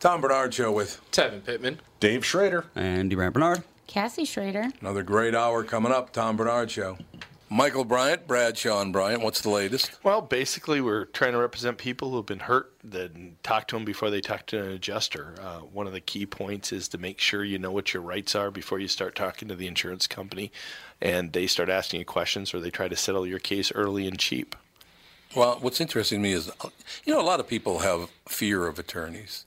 Tom Barnard Show with Tevin Pittman. Dave Schrader. Andy Brant Barnard. Cassie Schrader. another great hour coming up. Tom Barnard Show. Michael Bryant, Bradshaw and Bryant. What's the latest? Well, basically, we're trying to represent people who have been hurt, then talk to them before they talk to an adjuster. Uh, one of the key points is to make sure you know what your rights are before you start talking to the insurance company and they start asking you questions or they try to settle your case early and cheap. Well, what's interesting to me is, you know, a lot of people have fear of attorneys.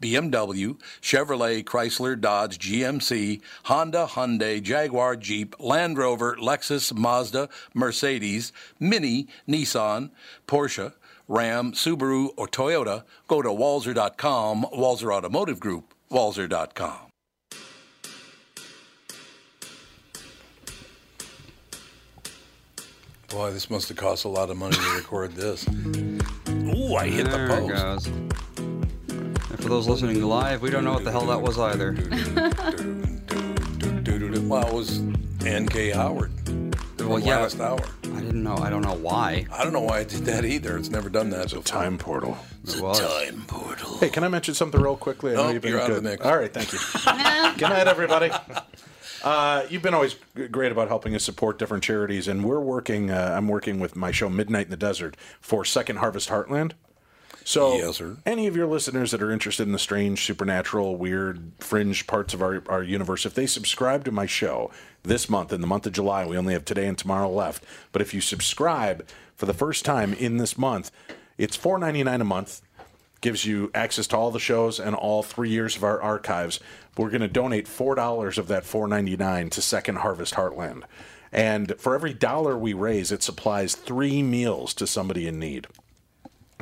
BMW, Chevrolet, Chrysler, Dodge, GMC, Honda, Hyundai, Jaguar, Jeep, Land Rover, Lexus, Mazda, Mercedes, Mini, Nissan, Porsche, Ram, Subaru, or Toyota, go to walzer.com, Walzer Automotive Group, walzer.com. Boy, this must have cost a lot of money to record this. Ooh, I hit the There it post. Goes. And for those listening live, we don't know what the hell that was either. Well, it was N.K. Howard. Well, yeah, last hour. I didn't know. I don't know why. I don't know why I did that either. It's never done that before. Time portal. It's a was. time portal. Hey, can I mention something real quickly? I know you've been you're out of good. the mix. All right, thank you. Good night, everybody. Uh, you've been always great about helping us support different charities, and we're working. Uh, I'm working with my show Midnight in the Desert for Second Harvest Heartland. So, Yes, any of your listeners that are interested in the strange, supernatural, weird, fringe parts of our, our universe, if they subscribe to my show this month, in the month of July, we only have today and tomorrow left. But if you subscribe for the first time in this month, it's $4.99 a month gives you access to all the shows and all three years of our archives. We're going to donate four dollars of that four ninety nine to Second Harvest Heartland, and for every dollar we raise, it supplies three meals to somebody in need.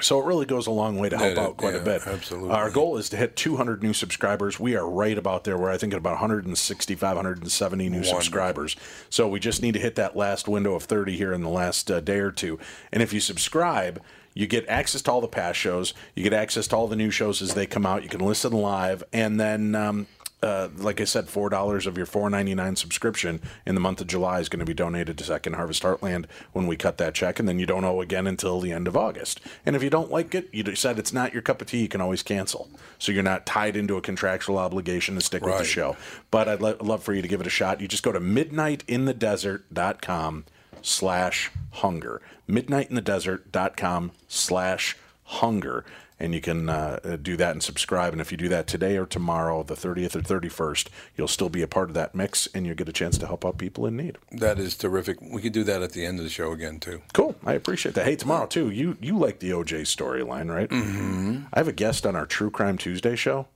So it really goes a long way to help Yeah, out quite yeah, a bit. absolutely. Our goal is to hit 200 new subscribers. We are right about there. We're I think at about 165, 170 new Wonderful. subscribers. So we just need to hit that last window of 30 here in the last uh, day or two. And if you subscribe, you get access to all the past shows. You get access to all the new shows as they come out. You can listen live, and then um, uh, like I said, four dollars of your four ninety nine subscription in the month of July is going to be donated to Second Harvest Heartland when we cut that check, and then you don't owe again until the end of August. And if you don't like it, you decide it's not your cup of tea, you can always cancel. So you're not tied into a contractual obligation to stick with the show. But I'd lo- love for you to give it a shot. You just go to midnightinthedesert.com slash hunger. Midnightinthedesert.com slash hunger. And you can uh, do that and subscribe. And if you do that today or tomorrow, the 30th or 31st, you'll still be a part of that mix and you'll get a chance to help out people in need. That is terrific. We could do that at the end of the show again too. Cool. I appreciate that. Hey, tomorrow, too, you, you like the OJ storyline, right? Mm-hmm. I have a guest on our True Crime Tuesday show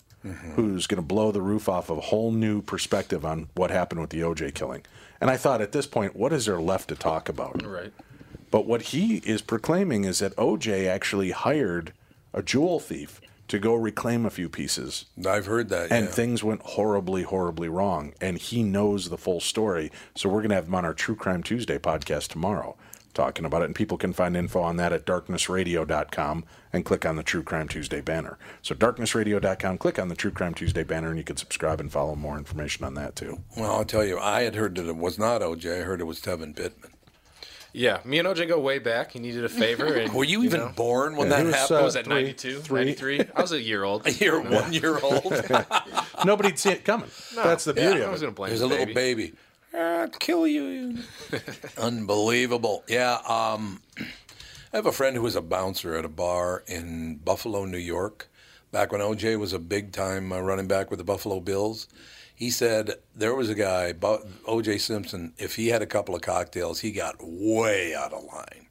who's going to blow the roof off of a whole new perspective on what happened with the OJ killing. And I thought at this point, what is there left to talk about? Right. But what he is proclaiming is that OJ actually hired a jewel thief to go reclaim a few pieces. I've heard that. And yeah. things went horribly, horribly wrong. And he knows the full story. So we're going to have him on our True Crime Tuesday podcast tomorrow talking about it. And people can find info on that at darknessradio.com and click on the True Crime Tuesday banner. So darknessradio.com, click on the True Crime Tuesday banner, and you can subscribe and follow more information on that too. Well, I'll tell you, I had heard that it was not OJ. I heard it was Tevin Pittman. Yeah, me and OJ go way back. He needed a favor. And, Were you even know, born when Yeah, that was, happened? What uh, was that, three, 92? three. 93? I was a year old. You're one year old. Nobody'd see it coming. That's the beauty I of was it. going to blame There's the a little baby. baby. I'll kill you. Unbelievable. Yeah. Um, I have a friend who was a bouncer at a bar in Buffalo, New York, back when OJ was a big time uh, running back with the Buffalo Bills. He said there was a guy, OJ Simpson, if he had a couple of cocktails, he got way out of line.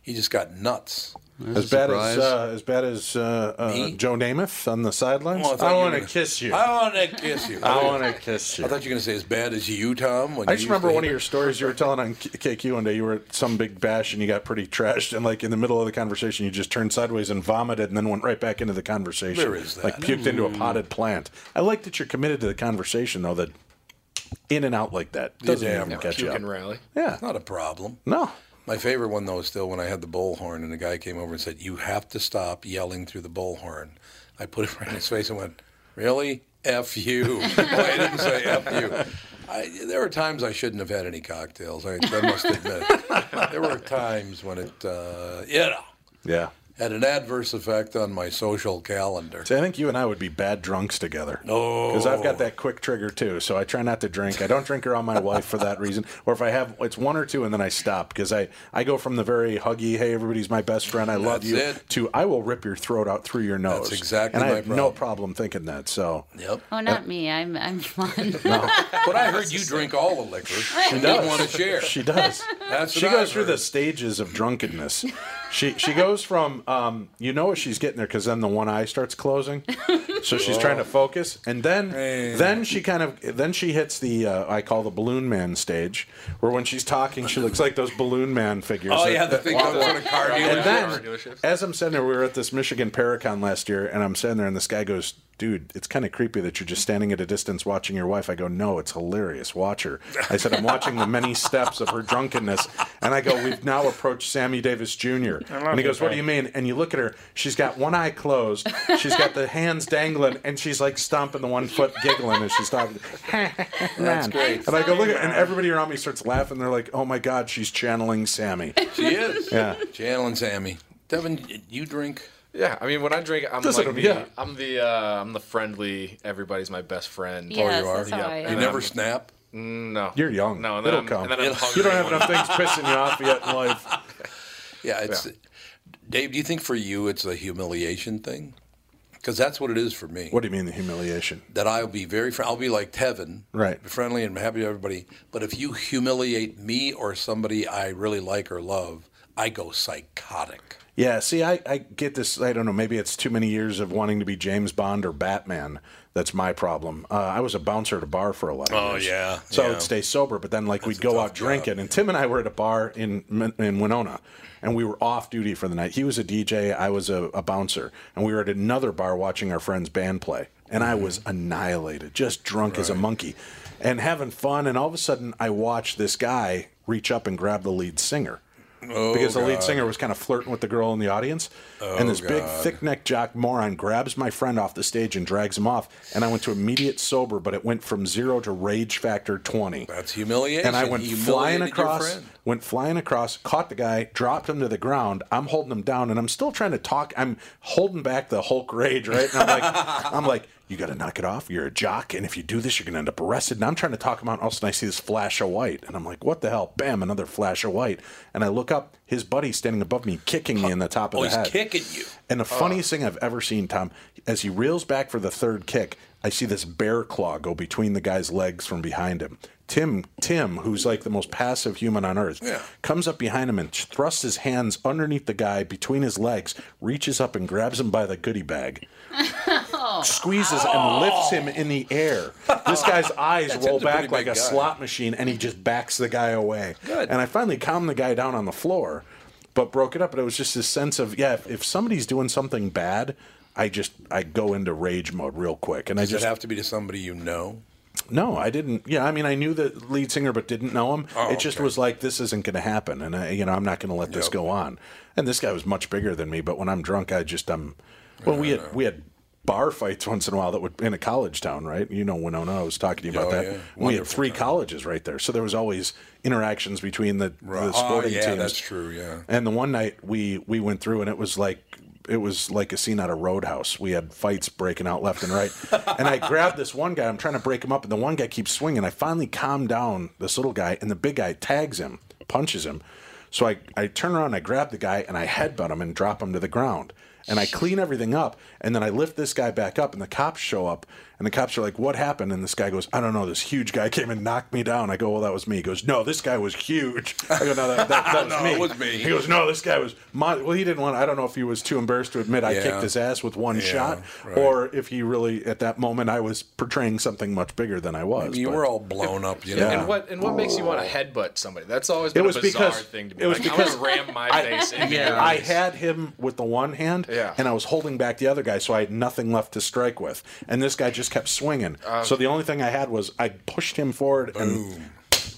He just got nuts. As bad as uh, as bad as uh, uh, Me? Joe Namath on the sidelines. Oh, I thought I you want were to gonna- kiss you. I want to kiss you. I want to kiss you. I thought you were going to say as bad as you, Tom. when I you just used remember to one hit of your stories you were telling on K- KQ one day. You were at some big bash and you got pretty trashed, and like in the middle of the conversation, you just turned sideways and vomited, and then went right back into the conversation. There is that. Like puked into a potted plant. I like that you're committed to the conversation, though. That in and out like that doesn't damn even right. catch you Puke up. rally. Yeah, Not a problem. no. My favorite one though is still when I had the bullhorn and the guy came over and said, "You have to stop yelling through the bullhorn." I put it right in his face and went, "Really? F you?" well, I didn't say F you. I, there were times I shouldn't have had any cocktails. I, I must admit, there were times when it, uh, you know, Yeah. Had an adverse effect on my social calendar. See, I think you and I would be bad drunks together. No. Because I've got that quick trigger too, so I try not to drink. I don't drink around my wife for that reason. Or if I have, it's one or two, and then I stop because I, I go from the very huggy, hey, everybody's my best friend, I love That's you, it. to I will rip your throat out through your nose. exactly And I my have no problem. problem thinking that. So Yep. Oh, not me. I'm I'm fun. But I heard you drink all the liquor. She doesn't want to share. she does. That's she what goes I've through the stages of drunkenness. She she goes from um, you know what she's getting there because then the one eye starts closing, so she's trying to focus, and then then she kind of then she hits the uh, I call the balloon man stage, where when she's talking she looks like those balloon man figures. Oh that- yeah, the that thing on a car and then, as I'm sitting there, we were at this Michigan Paracon last year, and I'm sitting there, and this guy goes, "Dude, it's kind of creepy that you're just standing at a distance watching your wife." I go, "No, it's hilarious. Watch her." I said, "I'm watching the many steps of her drunkenness," and I go, "We've now approached Sammy Davis Jr." And he goes, "What do you mean?" And you look at her; she's got one eye closed, she's got the hands dangling, and she's like stomping the one foot, giggling as she's talking. That's great. And I go, "Look," at, and everybody around me starts laughing. They're like, "Oh my God, she's channeling Sammy." She is. Yeah. Jalen Sammy. Devin, you drink? Yeah, I mean, when I drink, I'm Listen like to the, yeah. I'm the uh, I'm the friendly. Everybody's my best friend. Yes, you are? that's how Yeah. I You am. never snap? No, You're young. No, and then It'll I'm, come. And then I'm You don't have enough things pissing you off yet in life. Yeah, it's. Dave, do you think for you it's a humiliation thing? Because that's what it is for me. What do you mean the humiliation? That I'll be very, fr- I'll be like Tevin, Right. Friendly and happy to everybody. But if you humiliate me or somebody I really like or love, I go psychotic. Yeah, see, I, I get this. I don't know. Maybe it's too many years of wanting to be James Bond or Batman. That's my problem. Uh, I was a bouncer at a bar for 11 Oh, years. yeah, So I would stay sober, but then, like, we'd go out drinking. job. And Tim and I were at a bar in, in Winona, and we were off duty for the night. He was a DJ, I was a, a bouncer. And we were at another bar watching our friend's band play. And I was annihilated, just drunk as a monkey and having fun. And all of a sudden, I watched this guy reach up and grab the lead singer. Oh, because the lead singer was kind of flirting with the girl in the audience. and this big, thick neck jock moron grabs my friend off the stage and drags him off. And I went to immediate sober, but it went from zero to rage factor 20. That's humiliation. And I went flying across, went flying across, caught the guy, dropped him to the ground. I'm holding him down, and I'm still trying to talk. I'm holding back the Hulk rage, right? And I'm like, I'm like, you got to knock it off. You're a jock, and if you do this, you're gonna end up arrested. And I'm trying to talk him out. And all of a sudden, I see this flash of white, and I'm like, what the hell? Bam! Another flash of white, and I look up. His buddy standing above me, kicking me in the top of Oh, the head. Oh, he's kicking you. And the oh. funniest thing I've ever seen, Tom, as he reels back for the third kick, I see this bear claw go between the guy's legs from behind him. Tim, Tim, who's like the most passive human on earth, Yeah. comes up behind him and thrusts his hands underneath the guy between his legs, reaches up and grabs him by the goodie bag, squeezes and oh. lifts him in the air. This guy's eyes roll back like a guy. slot machine, and he just backs the guy away. Good. And I finally calmed the guy down on the floor, but broke it up. But it was just this sense of yeah, if, if somebody's doing something bad, I just I go into rage mode real quick, and I just it have to be to somebody you know? no, I didn't. Yeah, I mean, I knew the lead singer, but didn't know him. Oh, it just okay. was like this isn't going to happen, and I, you know, I'm not going to let this Yep. go on. And this guy was much bigger than me, but when I'm drunk, I just I'm. Well, we had we had bar fights once in a while that would in a college town, right? You know, Winona. I was talking to you about Oh, that. yeah. We had three town. colleges right there, so there was always interactions between the, Right. the Oh, sporting yeah, teams. that's true, yeah. And the one night we we went through, and it was like it was like a scene out of Roadhouse. We had fights breaking out left and right, and I grabbed this one guy. I'm trying to break him up, and the one guy keeps swinging. I finally calm down this little guy, and the big guy tags him, punches him. So I I turn around, I grab the guy, and I headbutt him and drop him to the ground. And I clean everything up, and then I lift this guy back up, and the cops show up, and the cops are like, "What happened?" And this guy goes, "I don't know. This huge guy came and knocked me down." I go, "Well, that was me." He goes, "No, this guy was huge." I go, "No, that, that, that was No, me." it was me. He goes, "No, this guy was." My, well, he didn't want. I don't know if he was too embarrassed to admit I Yeah. kicked his ass with one Yeah, shot, right. or if he really at that moment I was portraying something much bigger than I was. You but- were all blown up, you know. Yeah. And what and what makes you want to oh. headbutt somebody? That's always been was a bizarre because- thing to be it was like, because I ram my I- face in Yeah. your I had him with the one hand, Yeah. and I was holding back the other guy, so I had nothing left to strike with. And this guy just kept swinging. Uh, so the only thing I had was I pushed him forward, and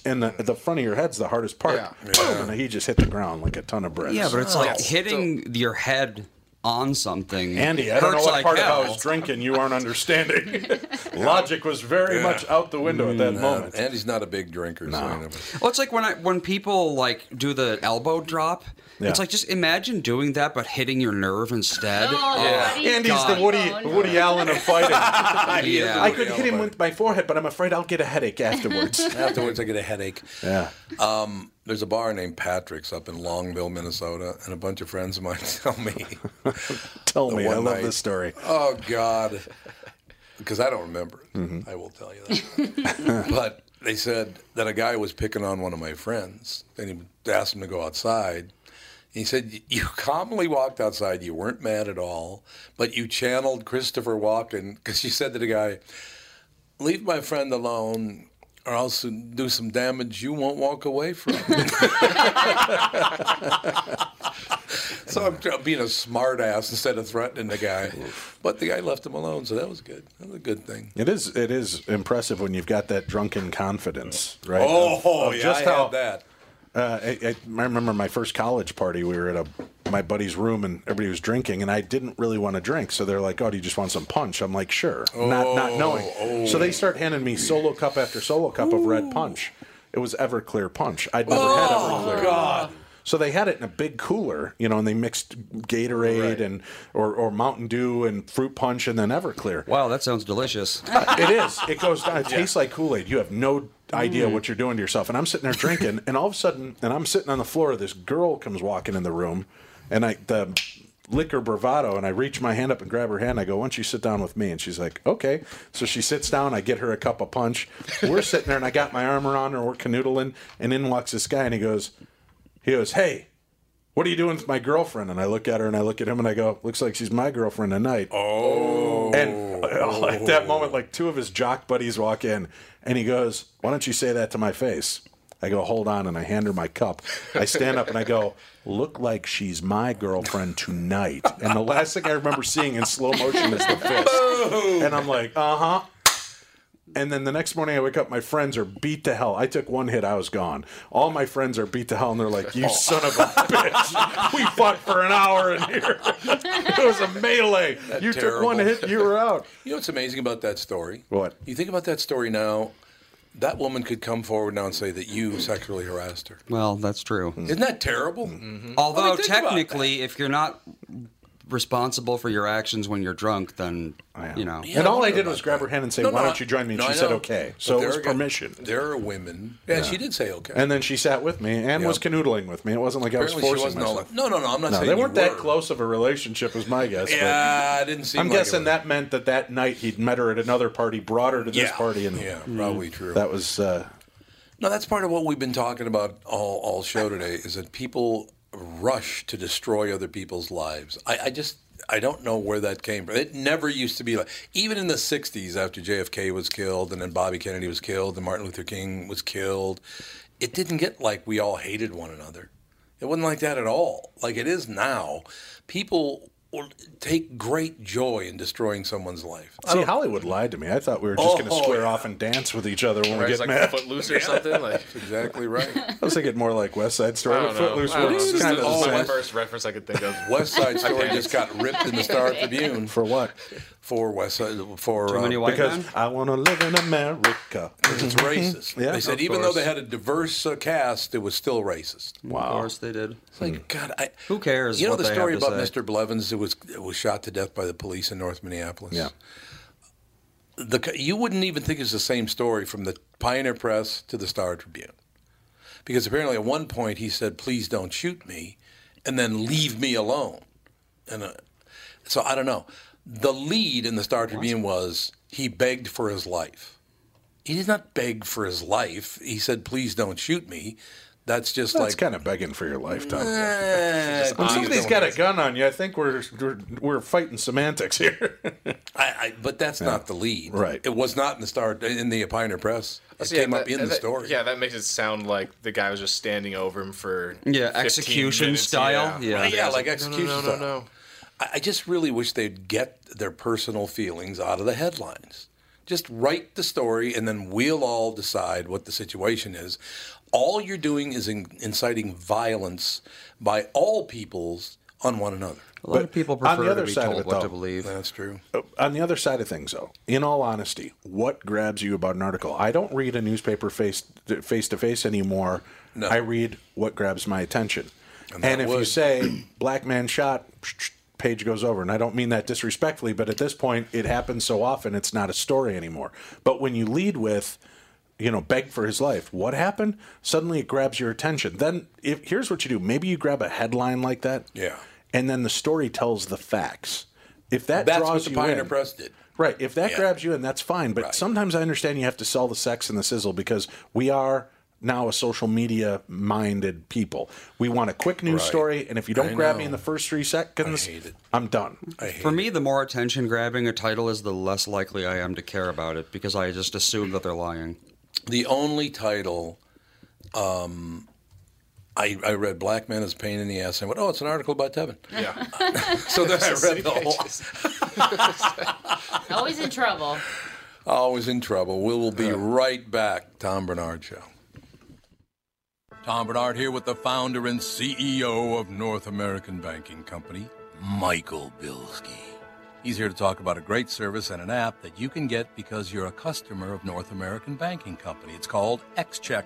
and the, the front of your head's the hardest part. Yeah. Boom, and he just hit the ground like a ton of bricks. Yeah, but it's like Oh. hitting your head on something. Andy, I don't know what like part of hell. I was drinking you aren't understanding. Logic was very much out the window at that mm, moment. Uh, Andy's not a big drinker, so. Well, it's like when I when people like do the elbow drop. Yeah. It's like just imagine doing that, but hitting your nerve instead. Oh, oh buddy. Andy's God. the Woody Oh, no. Woody Allen of fighting. Yeah. I could hit him with my forehead, but I'm afraid I'll get a headache afterwards. Afterwards, I get a headache. yeah. Um, There's a bar named Patrick's up in Longville, Minnesota, and a bunch of friends of mine tell me, Tell me, I love night- this story. "Oh God," because I don't remember it. Mm-hmm. I will tell you that. but they said that a guy was picking on one of my friends, and he asked him to go outside. He said, "You calmly walked outside. You weren't mad at all, but you channeled Christopher Walken because you said to the guy." leave my friend alone or else do some damage you won't walk away from. so I'm being a smart ass instead of threatening the guy. But the guy left him alone, so that was good. That was a good thing. It is it is impressive when you've got that drunken confidence, right? Oh, Of- of yeah, just I how had that. Uh, I, I, I remember my first college party. We were at a my buddy's room and everybody was drinking, and I didn't really want to drink. So they're like, "Oh, do you just want some punch?" I'm like, "Sure," not not knowing. So they start handing me solo cup after solo cup of red punch. It was Everclear punch. I'd never had Everclear. God. So they had it in a big cooler, you know, and they mixed Gatorade and or, or Mountain Dew and fruit punch and then Everclear. Wow, that sounds delicious. It is. It goes down. It tastes like Kool Aid. You have no idea Mm. what you're doing to yourself. And I'm sitting there drinking, and all of a sudden, and I'm sitting on the floor. This girl comes walking in the room, and I the liquor bravado, and I reach my hand up and grab her hand. I go, "Why don't you sit down with me?" And she's like, "Okay." So she sits down. I get her a cup of punch. We're sitting there, and I got my arm around her. We're canoodling, and in walks this guy, and he goes, he goes, "Hey." What are you doing with my girlfriend? And I look at her and I look at him and I go, looks like she's my girlfriend tonight. Oh. And uh, at that moment, like two of his jock buddies walk in and he goes, Why don't you say that to my face? I go, Hold on. And I hand her my cup. I stand up and I go, Look like she's my girlfriend tonight. And the last thing I remember seeing in slow motion is the fist. And I'm like, Uh huh. And then the next morning I wake up, my friends are beat to hell. I took one hit, I was gone. All my friends are beat to hell, and they're like, "You son of a bitch! We fought for an hour in here. it was a melee. you took one terrible. hit, you were out." You know what's amazing about that story? What? You think about that story now, that woman could come forward now and say that you sexually harassed her. Well, that's true. Isn't that terrible? Mm-hmm. Although I mean, think about technically, if you're not responsible for your actions when you're drunk, then you know. and all I did was grab her hand and say, No, "Why no, don't you join me?" And no, she I said, know. "Okay." But So it there was are- permission. There are women, and she did say okay. And then she sat with me and was canoodling with me. It wasn't like I was she forcing wasn't all myself. that- no, no, no, I'm not no, saying they you weren't that were. close of a relationship, was my guess. but Yeah, it didn't seem I'm like guessing that meant that that night he'd met her at another party, brought her to this Yeah. party, and Yeah, probably true. That was uh, No, that's part of what we've been talking about all, all show today is that people rush to destroy other people's lives. I, I just I don't know where that came from. It never used to be like even in the '60s after JFK was killed and then Bobby Kennedy was killed and Martin Luther King was killed. It didn't get like we all hated one another. It wasn't like that at all. Like it is now. People take great joy in destroying someone's life. I see Hollywood lied to me. I thought we were just going to Oh, square yeah. off and dance with each other when Right, we get like mad. Footloose or something. Like That's exactly right. I was thinking more like West Side Story, I but don't know. Footloose I don't know. was This kind is of this the my first reference I could think of. West Side Story just got ripped in the Star Tribune For what? For West Side for Too many uh, white Because men? I want to live in America. it's racist. Yeah, they said of even though they had a diverse uh, cast, it was still racist. Of course they did. It's like God, I, Who cares You know what the story about? Mr. Blevins? It was it was shot to death by the police in North Minneapolis. Yeah. the you wouldn't even think it's the same story from the Pioneer Press to the Star Tribune, because apparently at one point he said, "Please don't shoot me," and then leave me alone. And uh, so I don't know. The lead in the Star Tribune was he begged for his life. He did not beg for his life. He said, "Please don't shoot me." That's just That's like kind of begging for your life, Tom. eh, When somebody's got a gun on you, I think we're we're, we're fighting semantics here. I, I, but that's not the lead, Right. It was not in the Star in the Pioneer Press. It So, yeah, came up that- in the that- story. Yeah, that makes it sound like the guy was just standing over him for Yeah, 15 execution minutes, style, yeah. Yeah, like No, execution No, no, style. no, no. I, I just really wish they'd get their personal feelings out of the headlines. Just write the story, and then we'll all decide what the situation is. All you're doing is in, inciting violence by all peoples on one another. A lot of But people on prefer the other to be side of told it, what though, to believe. That's true. Uh, on the other side of things, though, in all honesty, what grabs you about an article? I don't read a newspaper face face to face anymore. No. I read what grabs my attention. And And, that if you say black man shot, page goes over. And I don't mean that disrespectfully, but at this point, it happens so often, it's not a story anymore. But when you lead with, you know, beg for his life, what happened? Suddenly, it grabs your attention. Then, if here's what you do: maybe you grab a headline like that, Yeah. and then the story tells the facts. If that That's draws what the you Pioneer in, Press did. Right. If that Yeah. grabs you in, that's fine. But Right. sometimes I understand you have to sell the sex and the sizzle because we are now a social media minded people. We want a quick news Right. story, and if you don't I grab me in the first three seconds, I hate it. I'm done. I hate For it. me, the more attention grabbing a title is, the less likely I am to care about it because I just assume that they're lying. the only title um, I, I read Black Man is a Pain in the Ass. And I went, oh, it's an article about Tevin. Yeah. So then I read the whole. Always in trouble. Always in trouble. We will be right back. Tom Barnard Show. Tom Barnard here with the founder and CEO of North American Banking Company, Michael Bilski. He's here to talk about a great service and an app that you can get because you're a customer of North American Banking Company. It's called XCheck.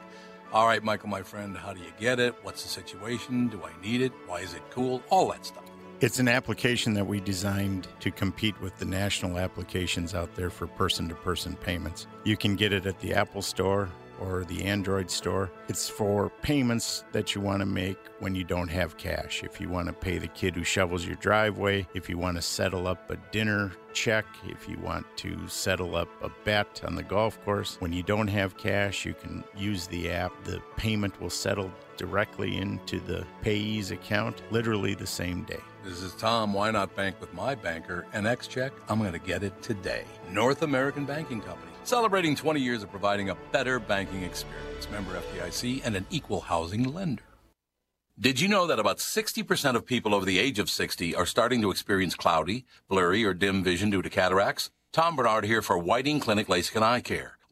All right, Michael, my friend, how do you get it? What's the situation? Do I need it? Why is it cool? All that stuff. It's an application that we designed to compete with the national applications out there for person to person payments. You can get it at the Apple Store or the Android Store. It's for payments that you want to make when you don't have cash. If you want to pay the kid who shovels your driveway, if you want to settle up a dinner check, if you want to settle up a bet on the golf course, when you don't have cash, you can use the app. The payment will settle directly into the payee's account literally the same day. This is Tom. Why not bank with my banker? And check? I'm going to get it today. North American Banking Company, celebrating 20 years of providing a better banking experience. Member FDIC and an equal housing lender. Did you know that about 60% of people over the age of 60 are starting to experience cloudy, blurry, or dim vision due to cataracts? Tom Barnard here for Whiting Clinic LASIK and Eye Care.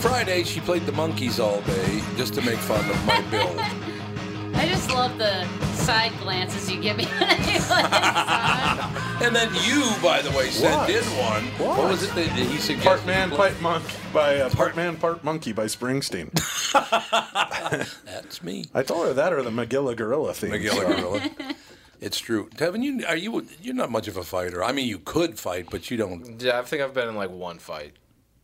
Friday, she played the monkeys all day just to make fun of my build. I just love the side glances you give me when I play this song. And then you, by the way, said What? did one. What, was it that he suggested? Part man, you play? part monkey by uh, part man, part monkey by Springsteen. That's me. I told her that or the Magilla Gorilla theme. Miguel so- Gorilla. It's true. Tevin, you are you you're not much of a fighter. I mean, you could fight, but you don't. Yeah, I think I've been in like one fight,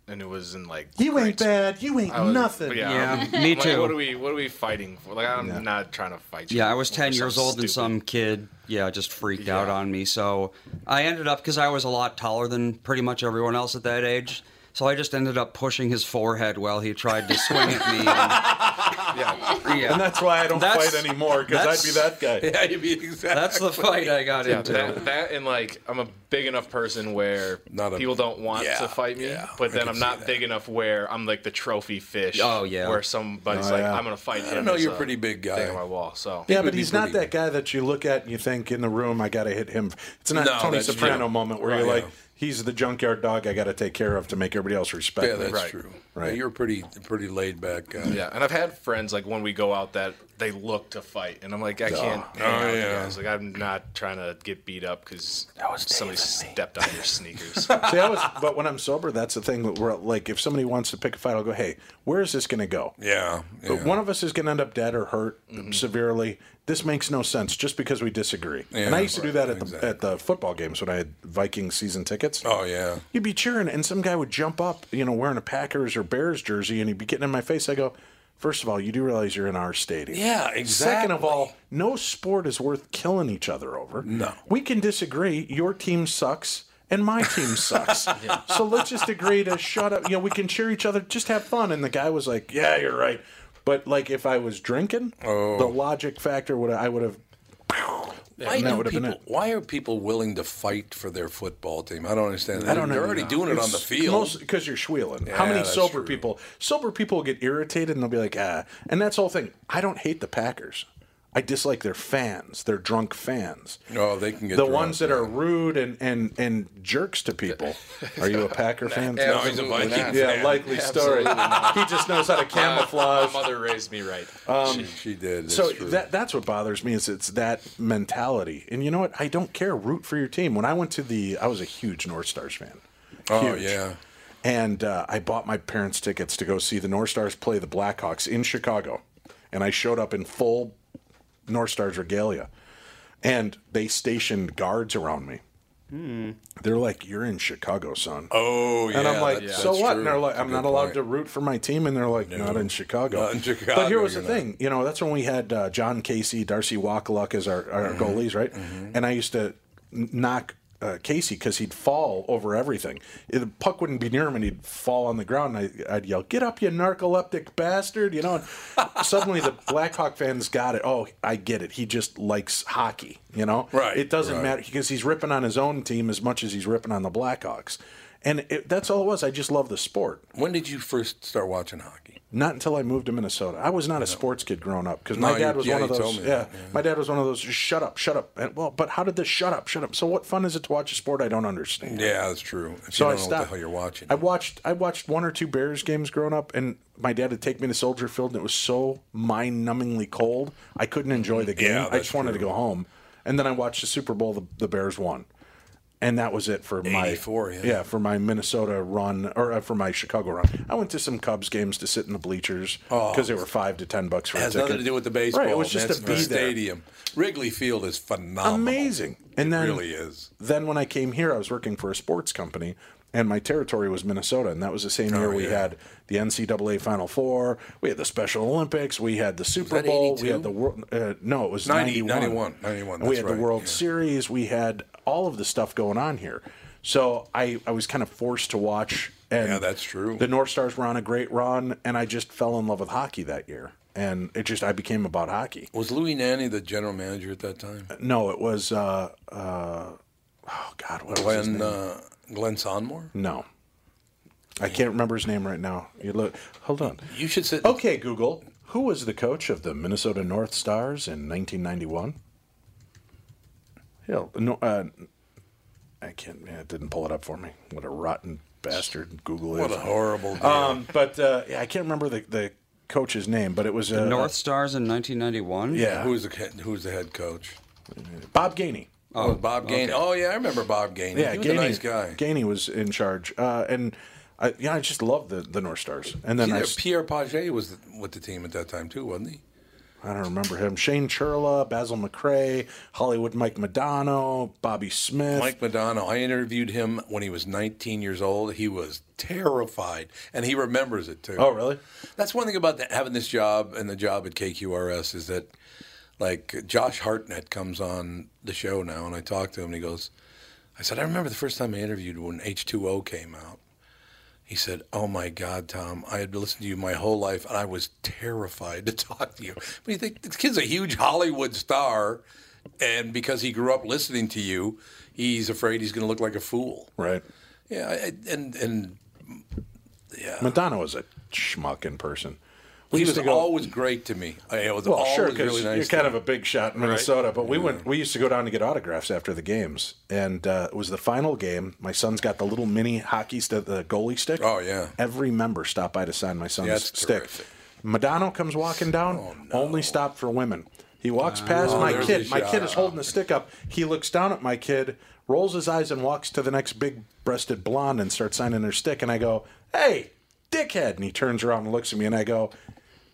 and it was in like. You grade ain't school. bad. You ain't was- nothing. Yeah, Yeah, I'm- me I'm like, too. what are we? What are we fighting for? Like, I'm Yeah. not trying to fight you. Yeah, I was 10 years something old and some kid, yeah, just freaked out on me. So I ended up, because I was a lot taller than pretty much everyone else at that age, so I just ended up pushing his forehead while he tried to swing at me. And, Yeah, yeah, And that's why I don't That's- fight anymore because I'd be that guy. Yeah, you'd be exactly. that's the fight I got into. That, that and like, I'm a big enough person where Not a- people don't want yeah, to fight me, yeah, but I then can I'm see not that. big enough where I'm like the trophy fish. Oh, yeah. Where somebody's Oh, like, yeah. I'm gonna fight him. don't know, as you're a a pretty big guy. Thing on my wall. So Yeah, would but be he's not pretty- that guy that you look at and you think in the room, I got to hit him. It's not No, Tony that's Soprano true. moment where you're Right. like, he's the junkyard dog I got to take care of to make everybody else respect Yeah, me. that's Right. true. Right. Yeah, you're pretty pretty laid back guy. Yeah, and I've had friends like when we go out that they look to fight, and I'm like, I can't. hang out with you yeah. guys. Like I'm not trying to get beat up because somebody stepped on your sneakers. See, I was, but when I'm sober, that's the thing. Where like, if somebody wants to pick a fight, I'll go, "Hey, where is this going to go?" Yeah. But one of us is going to end up dead or hurt Mm-hmm. severely. This makes no sense just because we disagree. and I used to do that at the exactly. at the football games when I had Viking season tickets. Oh yeah. You'd be cheering, and some guy would jump up, you know, wearing a Packers or Bears jersey, and he'd be getting in my face. I go, first of all, you do realize you're in our stadium. Yeah, exactly. Second of all, no sport is worth killing each other over. No. We can disagree. Your team sucks. And my team sucks. So let's just agree to shut up. You know, we can cheer each other, just have fun. And the guy was like, "Yeah, you're right." But like, if I was drinking, Oh. the logic factor would I would have. Why, do people, why are people willing to fight for their football team? I don't understand. That. I don't They're know. already doing it on the field. Because you're squealing. How many sober true. people? Sober people get irritated and they'll be like, ah. And that's the whole thing. I don't hate the Packers. I dislike their fans. They're drunk fans. no, they can get the drunk, ones that yeah. are rude and, and, and jerks to people. Are you a Packer fan? No, he's a Absolutely Viking not. yeah, fan. likely story. He just knows how to camouflage. My mother raised me right. she, she did. That's So true. that that's what bothers me is it's that mentality. And you know what? I don't care. Root for your team. When I went to the, I was a huge North Stars fan. oh yeah. And uh, I bought my parents tickets to go see the North Stars play the Blackhawks in Chicago. And I showed up in full North Stars regalia. And they stationed guards around me. They're like, "You're in Chicago, son." Oh yeah. and I'm like, that- "So what?" true. And they're like, That's "I'm not allowed point. to root for my team," and they're like, "Not in Chicago." Not in Chicago, But here was the not. thing, you know, that's when we had uh, Jon Casey, Darcy Wakaluk as our, our Mm-hmm. goalies, right? And I used to knock uh, Casey because he'd fall over everything. The puck wouldn't be near him, and he'd fall on the ground. And I, I'd yell, "Get up, you narcoleptic bastard!" You know. And suddenly, the Blackhawk fans got it. Oh, I get it. He just likes hockey. You know, Right, It doesn't right. matter because he's ripping on his own team as much as he's ripping on the Blackhawks. And it, that's all it was. I just love the sport. When did you first start watching hockey? Not until I moved to Minnesota. I was not a sports kid growing up because my No, dad you- was yeah, one of you those. told me Yeah, that, yeah. my dad was one of those. Just shut up, shut up. And, well, but how did this shut up, shut up? So what fun is it to watch a sport I don't understand? Yeah, that's true. If So you I don't know stopped. what the hell you're watching. I watched. I watched one or two Bears games growing up, and my dad would take me to Soldier Field, and it was so mind-numbingly cold. I couldn't enjoy the mm, game. Yeah, I that's just wanted to true. go home. And then I watched the Super Bowl. The, the Bears won. And that was it for my 84, yeah. for my Minnesota run or uh, for my Chicago run. I went to some Cubs games to sit in the bleachers because they were five to ten bucks for It a has ticket. nothing to do with the baseball. Right, it was just That's to be there. stadium. Wrigley Field is phenomenal. Amazing. And it then really is. Then when I came here, I was working for a sports company, and my territory was Minnesota, and that was the same year Oh, we yeah. had the NCAA Final Four, we had the Special Olympics, we had the Super Bowl, we had the world. Uh, no, it was 90 91. 91, 91, we had the World yeah. Series. We had all of the stuff going on here. So I, I was kind of forced to watch. And Yeah, that's true. The North Stars were on a great run, and I just fell in love with hockey that year. And it just I became about hockey. Was Louis Nanne the general manager at that time? No, it was uh, uh, oh God, what was his Glen name? uh, Glen Sonmor? No. I can't remember his name right now. You look. Hold on. You should sit. Okay, Google. Who was the coach of the Minnesota North Stars in 1991? Hell, no. Uh, I can't. Yeah, it didn't pull it up for me. What a rotten bastard Google is. What a horrible deal. Um, but uh, yeah, I can't remember the, the coach's name, but it was uh, The North Stars in 1991. Yeah, Who's the head- who's the head coach? Bob Gainey. Oh, Bob Gainey. Oh yeah, I remember Bob Gainey. Yeah, he was Gainey, a nice guy. Gainey was in charge, uh, and I, yeah, I just love the, the North Stars. And then I, Pierre Pagé was with the team at that time too, wasn't he? I don't remember him. Shane Churla, Basil McRae, Hollywood Mike Modano, Bobby Smith. Mike Modano. I interviewed him when he was 19 years old. He was terrified, and he remembers it too. Oh, really? That's one thing about the, having this job and the job at KQRS is that, like, Josh Hartnett comes on the show now, and I talk to him, and he goes, I said, I remember the first time I interviewed when H2O came out. He said, Oh my God, Tom, I had listened to you my whole life, and I was terrified to talk to you. But you think this kid's a huge Hollywood star, and because he grew up listening to you, he's afraid he's going to look like a fool. Right. Yeah, I, and and yeah. Modano was a schmuck in person. He used was go- always great to me. It was Well, sure, because really nice. you're kind of a big shot in Minnesota. But we went. We used to go down to get autographs after the games, and uh, it was the final game. My son's got the little mini hockey stick, the goalie stick. Oh, yeah. Every member stopped by to sign my son's That's stick. terrific. Modano comes walking down. Only stop for women. He walks past Oh, my kid. My kid is holding the stick up. He looks down at my kid, rolls his eyes, and walks to the next big-breasted blonde and starts signing her stick. And I go, "Hey, dickhead!" And he turns around and looks at me, and I go,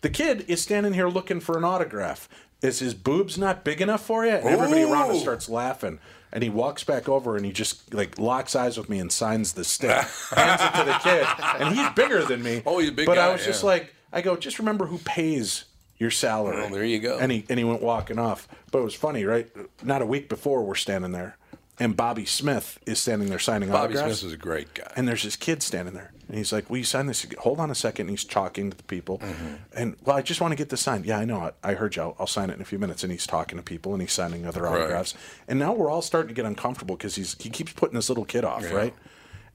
"The kid is standing here looking for an autograph. Is his boobs not big enough for you?" And everybody around us starts laughing. And he walks back over and he just like locks eyes with me and signs the stick, hands it to the kid, and he's bigger than me. Oh, he's a big But I guy, was just like, I go, just remember who pays your salary. Well, there you go. And he and he went walking off. But it was funny, right? Not a week before we're standing there, and Bobby Smith is standing there signing Bobby autographs. Bobby Smith is a great guy. And there's this kid standing there, and he's like, "Will you sign this? Hold on a second. And he's talking to the people, Mm-hmm. and well, I just want to get this signed. Yeah, I know. I, I heard you. I'll, I'll sign it in a few minutes. And he's talking to people, and he's signing other Right. autographs. And now we're all starting to get uncomfortable because he's he keeps putting this little kid off, right?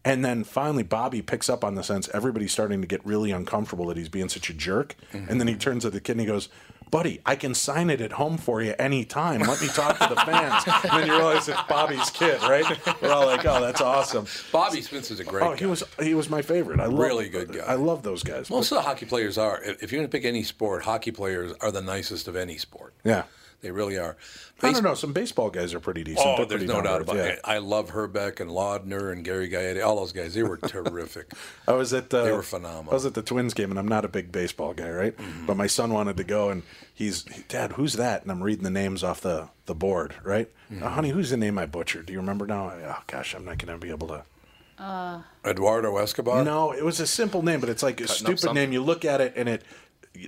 And then finally, Bobby picks up on the sense everybody's starting to get really uncomfortable that he's being such a jerk. Mm-hmm. And then he turns to the kid and he goes, Buddy, I can sign it at home for you anytime. Let me talk to the fans. and then you realize it's Bobby's kid, right? We're all like, oh, that's awesome. Bobby Smith is a great Oh, guy. he was he was my favorite. I love, Really good guy. I love those guys. Most of the hockey players are. If if you're going to pick any sport, hockey players are the nicest of any sport. yeah. They really are. I don't know. Some baseball guys are pretty decent. Oh, They're there's pretty no down doubt to about earth, it. I love Hrbek and Laudner and Gary Gaetti. All those guys, they were terrific. I was at the, They were phenomenal. Mm-hmm. I was at the Twins game, and I'm not a big baseball guy, right? But my son wanted to go, and he's, Dad, who's that? And I'm reading the names off the, the board, right? Mm-hmm. "Uh, honey, who's the name I butchered? Do you remember now? Oh gosh, I'm not going to be able to. Eduardo Escobar. No, it was a simple name, but it's like a stupid something. name. You look at it, and it,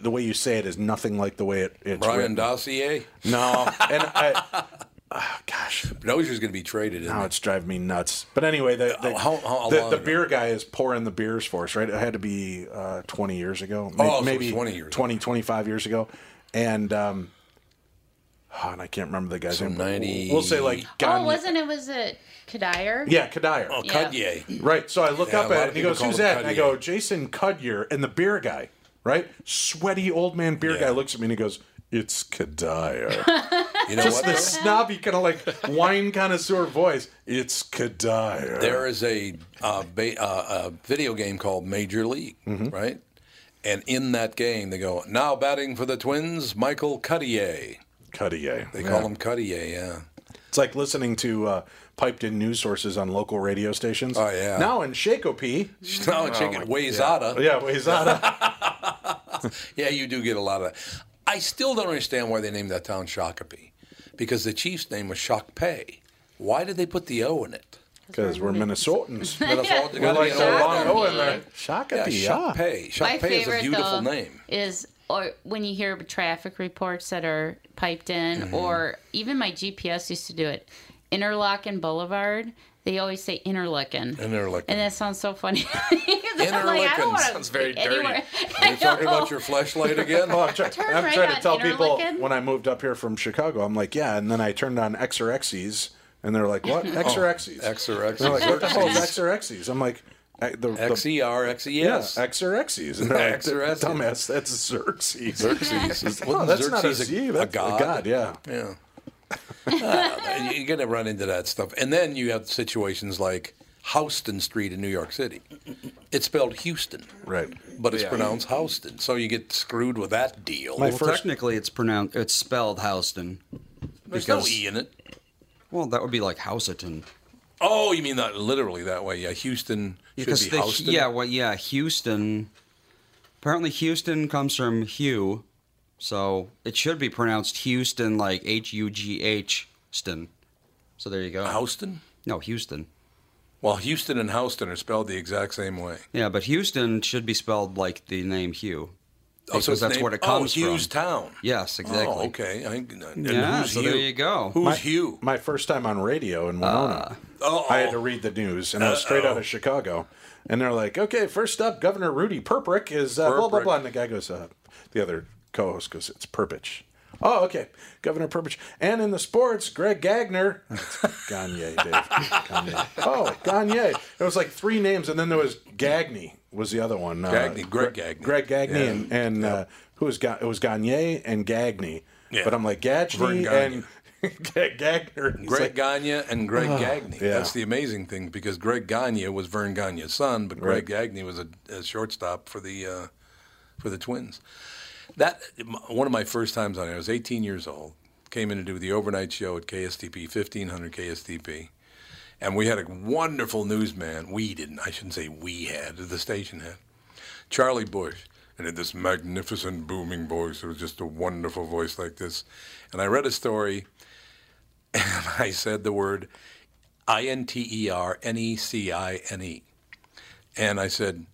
the way you say it is nothing like the way it, it's Brian written. Dozier. No, and I, oh, gosh, Dozier's going to be traded. Isn't Now he? it's driving me nuts. But anyway, the the, how- how the, the beer guy is pouring the beers for us, right? It had to be uh, 20 years ago. Oh, so maybe 20 years 20, 25 years ago. And, um, oh, and I can't remember the guy's So name. 90 We'll say like Oh, Gagne- wasn't it? Was it Kadir? Yeah, Kadir. Oh, Yeah. Right. So I look Yeah, up at it and he goes, Who's him that? And I go, Jason Cudyer and the beer guy, right? Sweaty old man beer Yeah. guy looks at me and he goes, It's Kadir. You know Just what? this snobby kind of like wine connoisseur voice. It's Kadir. There is a, uh, ba- uh, a video game called Major League, Mm-hmm. right? And in that game, they go now batting for the Twins, Michael Cudyer. Cudyer. They call him Cudyer, yeah. It's like listening to uh, piped in news sources on local radio stations. Oh, yeah. Now in Shakopee. Now in Shake- Wayzata. Yeah, Wayzata. Yeah, you do get a lot of that. I still don't understand why they named that town Shakopee, because the chief's name was Shakpay. Why did they put the O in it? Because we're Minnesotans. Minnesota we gotta like be the O long in O there. in there. Shakopee, yeah. Shakpay. Shakpay is a beautiful though name. is or when you hear traffic reports that are piped in, mm-hmm. or even my GPS used to do it. Interlochen Boulevard. They always say Interlochen. Interlochen. And that sounds so funny. Because I'm like, I Interlochen don't want to sounds very dirty. anywhere. Are you talking about your flashlight again? Oh, I'm, try- I'm right trying to tell people Interlaken. when I moved up here from Chicago, I'm like, yeah, and then I turned on X or X's, and they're like, what? Oh, X or X's? X or X. They're like, what the hell is X or X's? I'm like, I- the, the, XER, yeah, XES. X or X's. And they're like, X or X's. Dumbass, that's Xerxes. Xerxes. Oh, Wasn't that's not a Xerxes Z. a That's god? a god, yeah. Yeah. Ah, you're going to run into that stuff. And then you have situations like Houston Street in New York City. It's spelled Houston, Right. but it's pronounced Houston. So you get screwed with that deal. My Well, first- technically, it's pronounced. It's spelled Houston. There's no E in it. Well, that would be like Houseton. Oh, you mean that literally that way? Yeah, Houston should be the, Houston. yeah, well, yeah, Houston. Apparently, Houston comes from Hugh, so it should be pronounced Houston, like H U G H Ston. So there you go. Houston? No, Houston. Well, Houston and Houston are spelled the exact same way. Yeah, but Houston should be spelled like the name Hugh. Oh, Because it's that's named- what it comes from. oh, Hughes from. Town. Yes, exactly. Oh, okay. I, and Yeah, who's so Hugh? there you go. Who's my, Hugh? My first time on radio in Winona. Uh-oh. I had to read the news, and I was straight out of Chicago. And they're like, okay, first up, Governor Rudy Perprick is uh, blah, blah, blah. And the guy goes, uh, the other co host because it's Perpich. Oh, okay. Governor Perpich. And in the sports, Greg Gagner. Gagne, Dave. Gagne. Oh, Gagne. It was like three names, and then there was Gagne was the other one. Uh, Gagne, Greg Gre- Gagne. Greg Gagne Yeah. and, and uh, who was Ga- it was Gagne and Gagne. Yeah. But I'm like Gagne and Ga- Gagner. Greg like, Gagne and Greg Gagne. yeah. That's the amazing thing because Greg Gagne was Vern Gagne's son, but Greg Gagne was a, a shortstop for the uh, for the Twins. That one of my first times on it. I was 18 years old. Came in to do the overnight show at KSTP, 1500 KSTP, and we had a wonderful newsman. We didn't. I shouldn't say we had. The station had Charlie Bush, and had this magnificent booming voice. It was just a wonderful voice like this. And I read a story and I said the word I N T E R N E C I N E. And I said,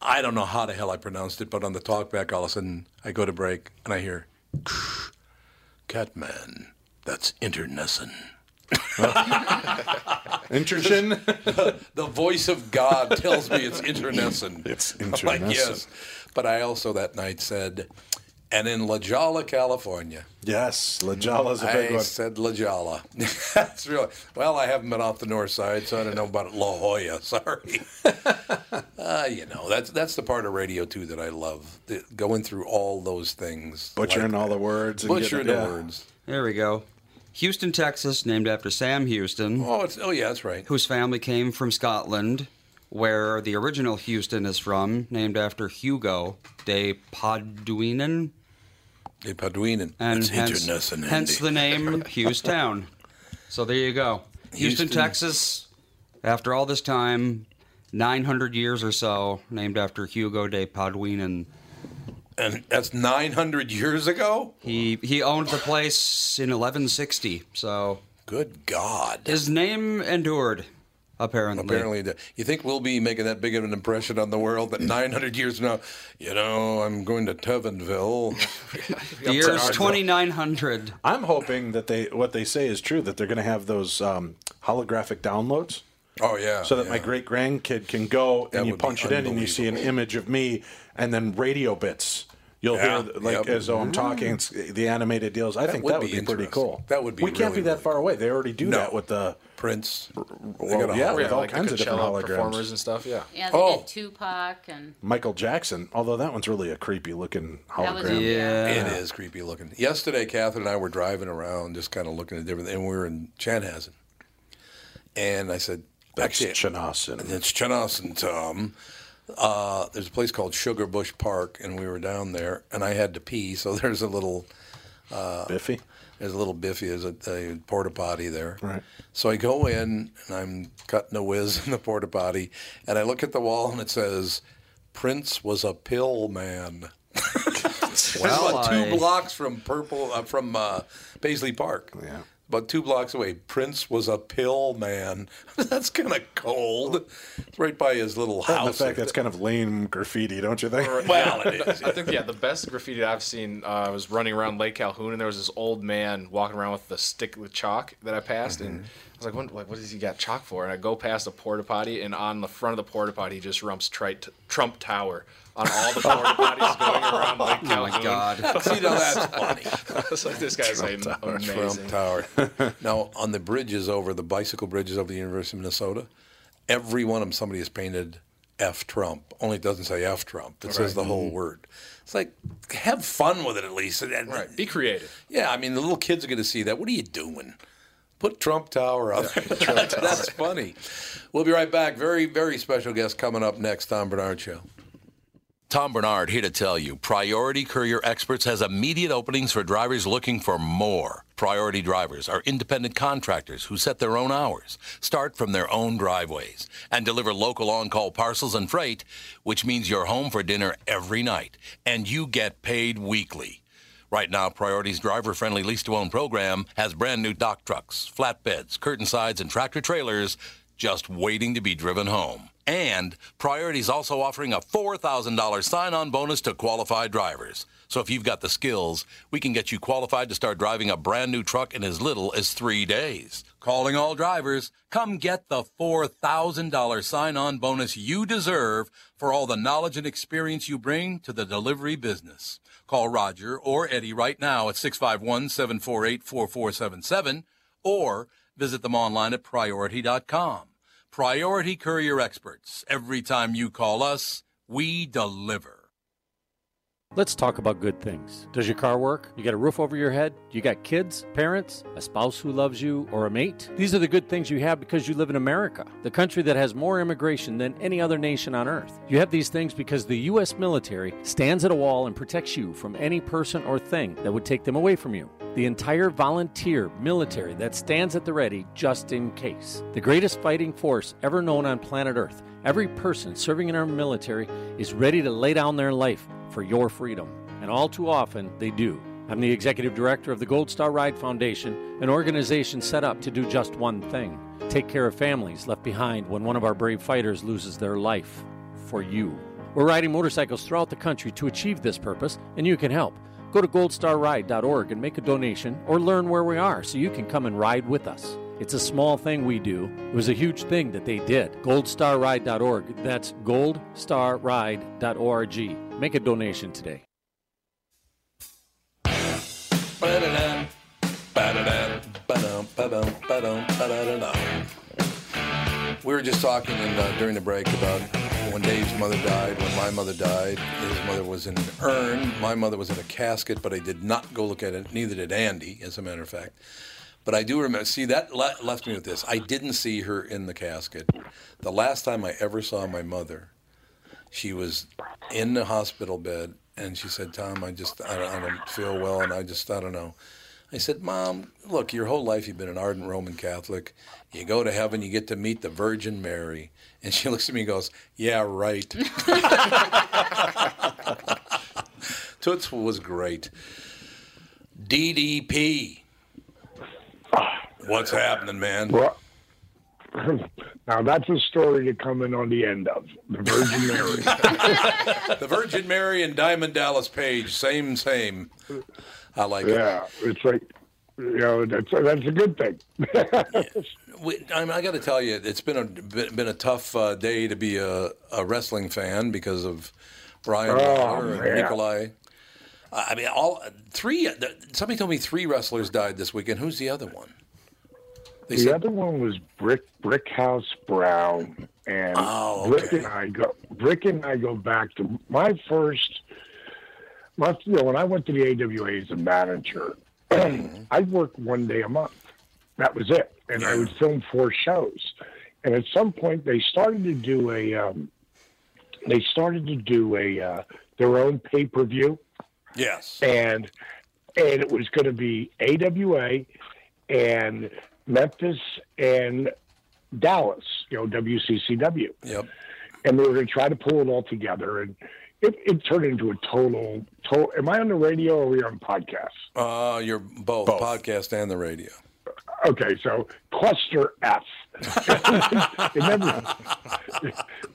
I don't know how the hell I pronounced it, but on the talkback, all of a sudden I go to break and I hear, Catman, that's internecine. Interchin. The voice of God tells me it's internecine. It's I'm like, internecine. yes. But I also that night said, and in La Jolla, California. yes, La Jolla's a big I one. I said La Jolla. That's really well. I haven't been off the north side, so I don't know about La Jolla. Sorry. uh, you know, that's that's the part of radio too that I love. The, going through all those things, Butchering like all the words. And butchering getting- the yeah. words. There we go. Houston, Texas, named after Sam Houston, Oh, it's oh yeah, that's right. whose family came from Scotland, where the original Houston is from, named after Hugo de Paduinen, De Paduinen. and That's hence, hence the name Hughestown. So there you go. Houston, Houston. Texas, after all this time, 900 years or so, named after Hugo de Paduinen. and that's 900 years ago. He he owned the place in 1160, so Good God. his name endured. Apparently, Apparently, you think we'll be making that big of an impression on the world that 900 years from now, you know, I'm going to Tevenville. the year is 2900. I'm hoping that they what they say is true that they're going to have those um, holographic downloads. Oh yeah. So that my great grandkid can go That and you punch it in and you see an image of me and then radio bits. You'll Yeah, hear like yep. as though I'm mm. talking. It's the animated deals. I think would that would be be, pretty cool. That would be We can't really, be that far away. They already do No. that with the Prince. well, got a yeah, with all like the kinds of different Coachella holograms. performers and stuff. Yeah. Yeah, they Oh. did Tupac and Michael Jackson, although that one's really a creepy looking that was hologram. Yeah. It is creepy looking. Yesterday, Catherine and I were driving around, just kind of looking at different, and we were in Chanhassen. And I said, That's actually, Chanhassen. it's Chanhassen, Tom. Uh, there's a place called Sugar Bush Park, and we were down there, and I had to pee, so there's a little Biffy. There's a little biffy, there's a, a porta potty there. Right. So I go in and I'm cutting a whiz in the porta potty, and I look at the wall and it says, "Prince was a pill man." Well, about two I- blocks from Purple uh, from uh, Paisley Park. Yeah. About two blocks away. Prince was a pill man. That's kind of cold. It's right by his little And the house. fact that's kind of lame graffiti, don't you think? well, it is. I think yeah, the best graffiti I've seen uh, was running around Lake Calhoun, and there was this old man walking around with the stick with chalk that I passed, and I was like, what, what, what does he got chalk for? And I go past a porta potty, and on the front of the porta potty, he just rumps trite, Trump Tower on all the porta potties going around Lake Oh my God. See, now that's funny. I was like, this guy's Trump amazing. Tower. now, on the bridges over the bicycle bridges over the University of Minnesota, every one of them somebody has painted F Trump. Only it doesn't say F Trump. It says the whole word. It's like have fun with it at least. And- and- Right, be creative. Yeah, I mean the little kids are going to see that. What are you doing? Put Trump Tower up. That's funny. We'll be right back. Very, very special guest coming up next. Tom Barnard Show. Tom Barnard here to tell you Priority Courier Experts has immediate openings for drivers looking for more. Priority drivers are independent contractors who set their own hours, start from their own driveways, and deliver local on call parcels and freight, which means you're home for dinner every night, and you get paid weekly. Right now, Priority's driver friendly lease to own program has brand new dock trucks, flatbeds, curtain sides, and tractor trailers just waiting to be driven home. And Priority's also offering a $4,000 sign on bonus to qualified drivers. So if you've got the skills, we can get you qualified to start driving a brand new truck in as little as three days. Calling all drivers, come get the $4,000 sign on bonus you deserve for all the knowledge and experience you bring to the delivery business. Call Roger or Eddie right now at 651 748 4477 or visit them online at priority.com. Priority Courier Experts. Every time you call us, we deliver. Let's talk about good things. Does your car work? You got a roof over your head? You got kids, parents, a spouse who loves you, or a mate? These are the good things you have because you live in America, the country that has more immigration than any other nation on earth. You have these things because the U.S. military stands at a wall and protects you from any person or thing that would take them away from you. The entire volunteer military that stands at the ready just in case. The greatest fighting force ever known on planet Earth. Every person serving in our military is ready to lay down their life for your freedom. And all too often, they do. I'm the executive director of the Gold Star Ride Foundation, an organization set up to do just one thing take care of families left behind when one of our brave fighters loses their life for you. We're riding motorcycles throughout the country to achieve this purpose, and you can help. Go to goldstarride.org and make a donation or learn where we are so you can come and ride with us. It's a small thing we do. It was a huge thing that they did. Goldstarride.org. That's goldstarride.org. Make a donation today. We were just talking in, uh, during the break about when Dave's mother died, when my mother died. His mother was in an urn. My mother was in a casket, but I did not go look at it. Neither did Andy, as a matter of fact. But I do remember. See, that le- left me with this. I didn't see her in the casket. The last time I ever saw my mother, she was in the hospital bed, and she said, "Tom, I just I don't, I don't feel well, and I just I don't know." I said, "Mom, look, your whole life you've been an ardent Roman Catholic. You go to heaven, you get to meet the Virgin Mary." And she looks at me and goes, "Yeah, right." Toots was great. DDP. What's happening, man? Well, now that's a story to come in on the end of the Virgin Mary. the Virgin Mary and Diamond Dallas Page, same, same. I like it. yeah, it's like you know that's that's a good thing. We, I, mean, I got to tell you, it's been a been been a tough uh, day to be a, a wrestling fan because of Brian Oh, and. Nikolai. I mean, all three. Somebody told me three wrestlers died this weekend. Who's the other one? They the said- other one was Brick Brickhouse Brown, and Oh, Brick and I go. Brick and I go back to my first. My, you know, when I went to the AWA as a manager, Mm-hmm. I worked one day a month. That was it, and I would film four shows. And at some point, they started to do a. Um, they started to do a uh, their own pay per view. Yes. And and it was going to be AWA and Memphis and Dallas, you know, WCCW. Yep. And they were going to try to pull it all together, and it, it turned into a total. total am I on the radio or are we on podcast? Uh, you're both, podcast and the radio. Okay, so cluster F. it never,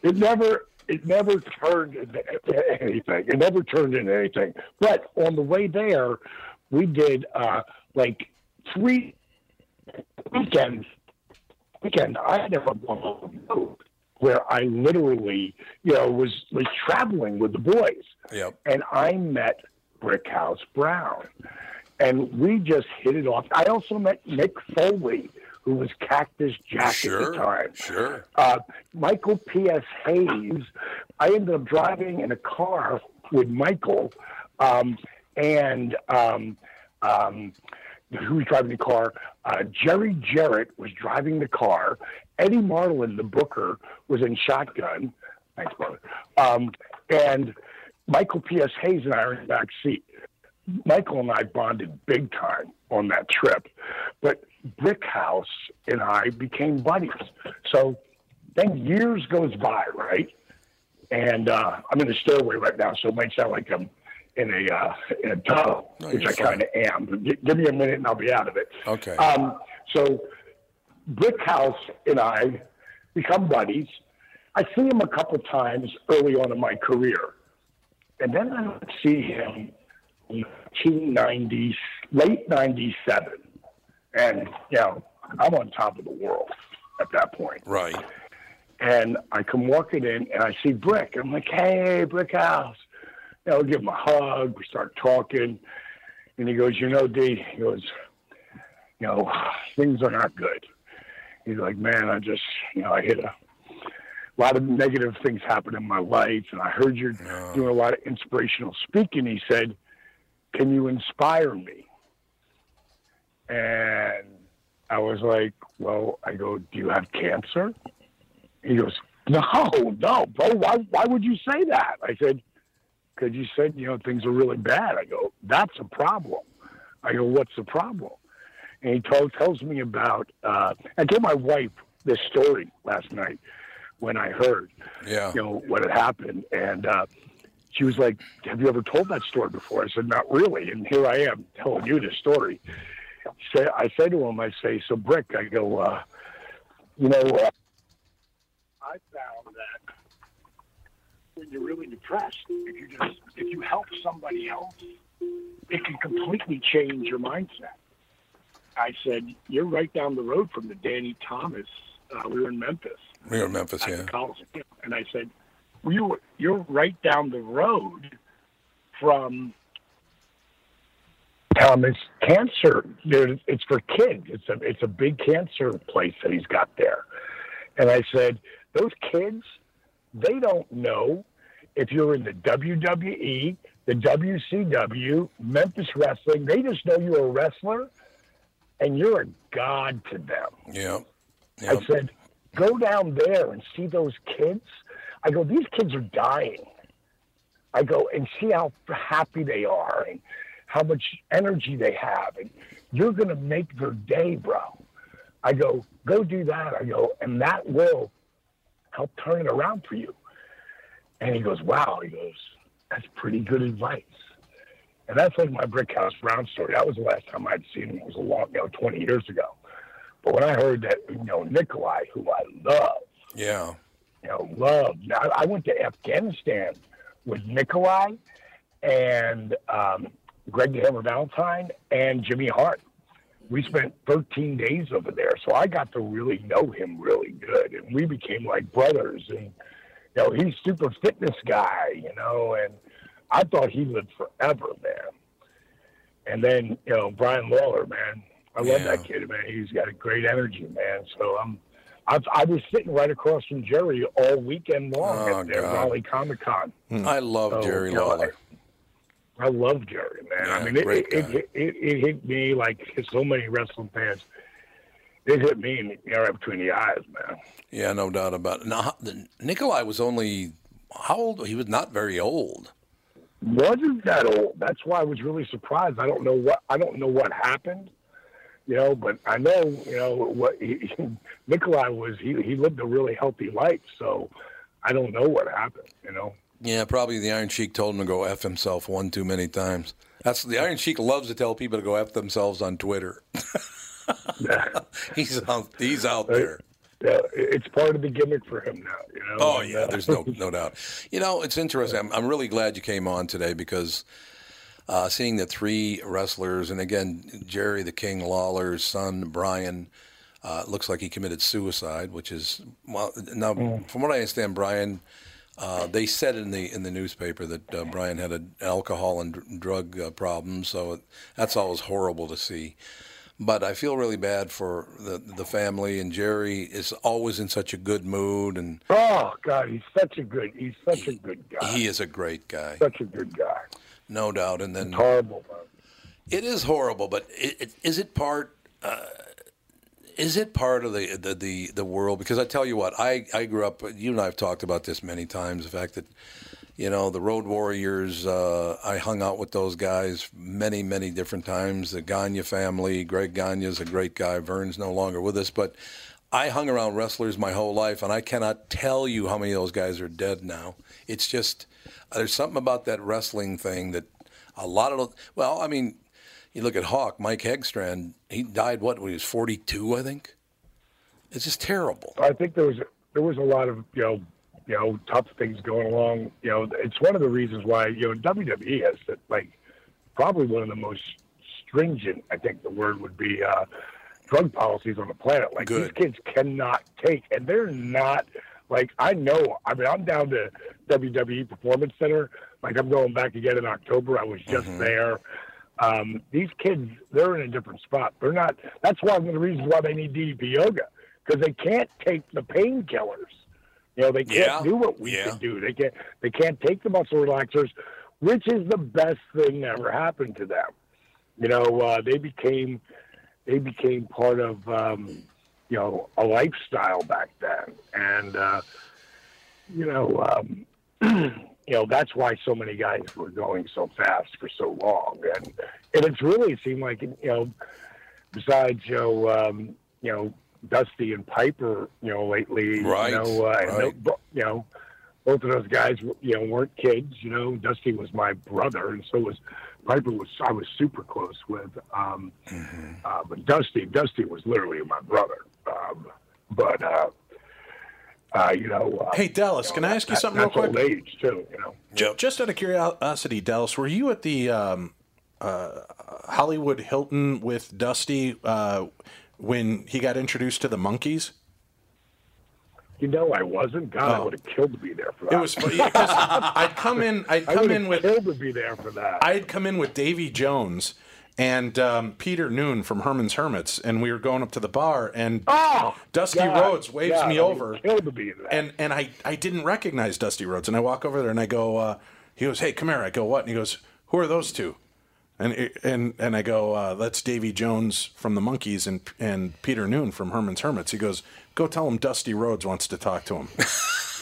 it never, it never turned into anything. It never turned into anything. But on the way there, we did uh, like three weekends. Weekend, I had never gone on the road where I literally, you know, was was traveling with the boys, Yep. and I met Brickhouse Brown, and we just hit it off. I also met Mick Foley, who was Cactus Jack at the time. Sure. Uh, Michael P.S. Hayes. I ended up driving in a car with Michael, um, and um, um, who was driving the car? Uh, Jerry Jarrett was driving the car. Eddie Marlin, the booker, was in shotgun. Thanks, brother. Um, and Michael P.S. Hayes and I are in the back seat. Michael and I bonded big time on that trip, but Brickhouse and I became buddies. So then years goes by, right? And uh, I'm in the stairway right now, so it might sound like I'm in a uh, in a tunnel, No, which I kind of am. Gi- give me a minute and I'll be out of it. Okay. Um, so Brickhouse and I become buddies. I see him a couple times early on in my career, and then I don't see him in 1990s, late '97, and you know I'm on top of the world at that point. Right. And I come walking in, and I see Brick. I'm like, "Hey, Brickhouse," you know, give him a hug. We start talking, and he goes, "You know, D," he goes, "You know, things are not good." He's like, "Man, I just, you know, I hit a." A lot of negative things happen in my life, and I heard you're doing a lot of inspirational speaking. He said, "Can you inspire me?" And I was like, "Well," I go, "Do you have cancer?" He goes, "No, no, bro. Why? Why would you say that?" I said, "Because you said you know things are really bad." I go, "That's a problem." I go, "What's the problem?" And he told, tells me about. Uh, I told my wife this story last night when I heard, Yeah. you know, what had happened, and uh, she was like, "Have you ever told that story before?" I said, "Not really." And here I am telling you this story. Say, I say to him, I say, "So, Brick," I go, uh, "You know, uh, I found that when you're really depressed, if you just if you help somebody else, it can completely change your mindset." I said, "You're right down the road from the Danny Thomas. Uh, we were in Memphis." We were in Memphis, yeah. Coliseum. And I said, well, you, you're right down the road from Thomas Cancer. It's for kids. It's a, it's a big cancer place that he's got there. And I said, those kids, they don't know if you're in the WWE, the WCW, Memphis Wrestling. They just know you're a wrestler and you're a god to them. Yeah. I said, go down there and see those kids. I go, these kids are dying. I go, and see how happy they are and how much energy they have. And you're going to make their day, bro. I go, go do that. I go, and that will help turn it around for you. And he goes, wow. He goes, that's pretty good advice. And that's like my Brickhouse Brown story. That was the last time I'd seen him. It was a long, you know, 20 years ago. But when I heard that, you know, Nikolai, who I love, Yeah. you know, love. I, I went to Afghanistan with Nikolai and um, Greg the Hammer Valentine and Jimmy Hart. We spent 13 days over there, so I got to really know him really good, and we became like brothers. And you know, he's super fitness guy, you know, and I thought he lived forever, man. And then you know, Brian Lawler, man, I love that kid, man. He's got a great energy, man. So I'm. I, I was sitting right across from Jerry all weekend long Oh, at the God. Raleigh Comic Con. Hmm. I love So, Jerry you know, Lawler. I love Jerry, man. I mean, it, it, it, it, it hit me like so many wrestling fans. It hit me in the, right between the eyes, man. Yeah, no doubt about it. Now, the- Nikolai was only how old? He was not very old. wasn't that old. That's why I was really surprised. I don't know what I don't know what happened, you know, but I know you know what he, Nikolai was. He he lived a really healthy life, so I don't know what happened. You know. Yeah, probably the Iron Sheik told him to go f himself one too many times. That's the Iron Sheik loves to tell people to go f themselves on Twitter. he's out, he's out there. Yeah, it's part of the gimmick for him now. You know. Oh yeah, there's no no doubt. You know, it's interesting. I'm, I'm really glad you came on today because uh, seeing the three wrestlers, and again, Jerry the King Lawler's son Brian. Uh, looks like he committed suicide, which is well. Now, Mm. from what I understand, Brian, uh, they said in the in the newspaper that uh, Brian had an alcohol and dr- drug uh, problem, so it, that's always horrible to see. But I feel really bad for the the family, and Jerry is always in such a good mood, and Oh God, he's such a good. He's such a good guy. he is a great guy, Such a good guy. no doubt. And then It's horrible. man. It is horrible, but it, it, is it part? Uh, is it part of the, the the the world? Because I tell you what, I I grew up. You and I have talked about this many times. The fact that you know the Road Warriors. Uh, I hung out with those guys many many different times. The Gagne family. Greg Gagne's a great guy. Vern's no longer with us, but. I hung around wrestlers my whole life, and I cannot tell you how many of those guys are dead now. It's just there's something about that wrestling thing that a lot of well, I mean, you look at Hawk, Mike Hegstrand. He died what when he was 42, I think. It's just terrible. I think there was there was a lot of you know you know tough things going along. You know, it's one of the reasons why you know WWE has like probably one of the most stringent. I think the word would be uh, drug policies on the planet. Like Good. these kids cannot take, and they're not like I know. I mean, I'm down to WWE Performance Center. Like I'm going back again in October. I was just there. Um, these kids, they're in a different spot. They're not. That's one of the reasons why they need DDP yoga because they can't take the painkillers. You know, they can't Yeah, do what we yeah. can do. They can't. They can't take the muscle relaxers, which is the best thing that ever happened to them. You know, uh, they became they became part of um, you know a lifestyle back then, and uh, you know um, you know that's why so many guys were going so fast for so long, and and it's really seemed like you know besides you know um, you know Dusty and Piper you know lately Right, you know uh, right. tho- you know both of those guys you know weren't kids you know Dusty was my brother and so was Piper was I was super close with um, Mm-hmm. uh, but Dusty Dusty was literally my brother um, but uh, uh, you know uh, Hey, Dallas, can I ask you that- something real that's old quick? age too you know Ju- Just out of curiosity, Dallas, were you at the um, uh, Hollywood Hilton with Dusty uh, when he got introduced to the Monkees? you know I wasn't God I Oh. would have killed to be there for that It was because I'd come in. I'd come would in with. killed to be there for that I'd come in with Davy Jones and um, Peter Noone from Herman's Hermits, and we were going up to the bar, and oh Dusty God, Rhodes waves God, me over, killed to be in that and and I I didn't recognize Dusty Rhodes, and I walk over there and I go, uh, he goes, hey, come here. I go, what? And he goes, who are those two? And and and I go, uh, that's Davy Jones from the Monkees and and Peter Noone from Herman's Hermits. He goes, go tell him Dusty Rhodes wants to talk to him.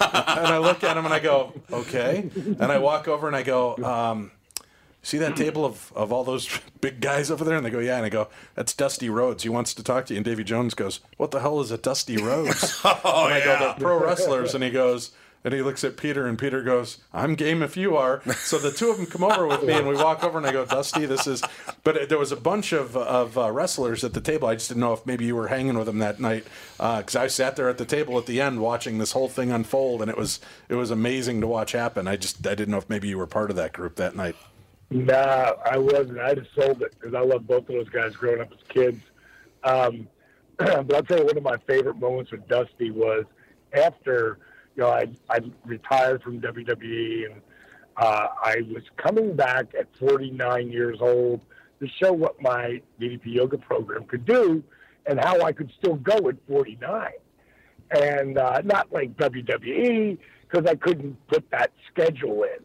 and I look at him and I go, okay. And I walk over and I go, um, see that table of, of all those big guys over there? And they go, yeah. And I go, that's Dusty Rhodes. He wants to talk to you. And Davy Jones goes, what the hell is a Dusty Rhodes? Oh, and I go, the pro wrestlers. And he goes, and he looks at Peter, and Peter goes, "I'm game if you are." So the two of them come over with me, and we walk over, and I go, "Dusty, this is." But it- there was a bunch of of uh, wrestlers at the table. I just didn't know if maybe you were hanging with them that night, because I sat there at the table at the end watching this whole thing unfold, and it was it was amazing to watch happen. I just I didn't know if maybe you were part of that group that night. Nah, I wasn't. I just sold it because I loved both of those guys growing up as kids. Um, but I'll tell you, one of my favorite moments with Dusty was after you know I I retired from WWE and uh, I was coming back at 49 years old to show what my DDP yoga program could do and how I could still go at 49 and uh, not like WWE because I couldn't put that schedule in,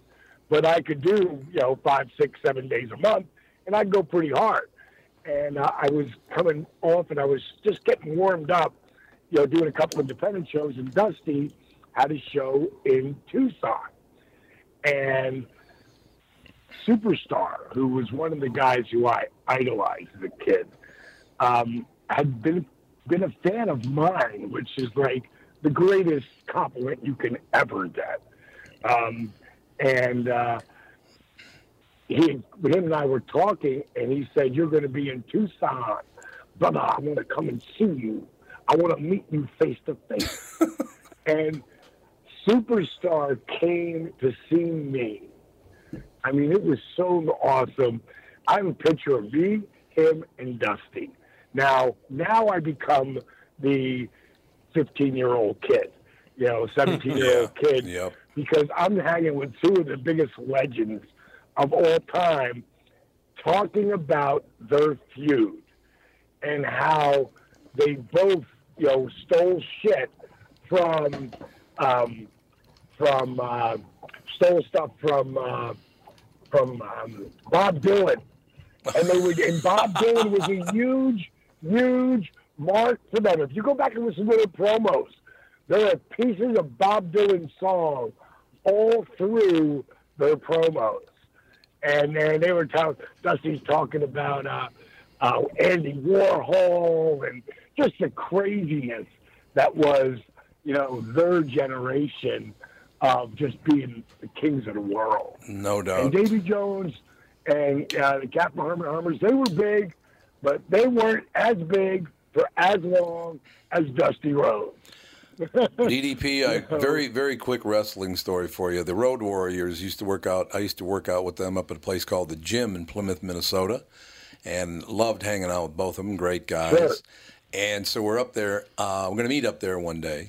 but I could do you know five, six, seven days a month, and I'd go pretty hard. And uh, I was coming off, and I was just getting warmed up, you know, doing a couple of independent shows, and Dusty had a show in Tucson, and Superstar, who was one of the guys who I idolized as a kid, um, had been been a fan of mine, which is like the greatest compliment you can ever get. Um, and uh, he, him and I were talking, and he said, "You're going to be in Tucson, brother. I want to come and see you. I want to meet you face to face." And Superstar came to see me. I mean, it was so awesome. I have a picture of me, him, and Dusty. Now, now I become the 15 year old kid, you know, 17 year old kid, Yep. Because I'm hanging with two of the biggest legends of all time talking about their feud and how they both, you know, stole shit from, um, from, uh, stole stuff from, uh, from um, Bob Dylan. And they would, and Bob Dylan was a huge, huge mark for them. If you go back and listen to their promos, there are pieces of Bob Dylan song all through their promos. And then they were talking, Dusty's talking about uh, uh, Andy Warhol and just the craziness that was, you know, their generation of just being the kings of the world. No doubt. And. Davy Jones and uh, the Captain Herman's Hermits, they were big, but they weren't as big for as long as Dusty Rhodes. DDP, I, very very quick wrestling story for you. The Road Warriors used to work out. I used to work out with them up at a place called the Gym in Plymouth, Minnesota, and loved hanging out with both of them. Great guys. Sure. And so we're up there. Uh, we're going to meet up there one day,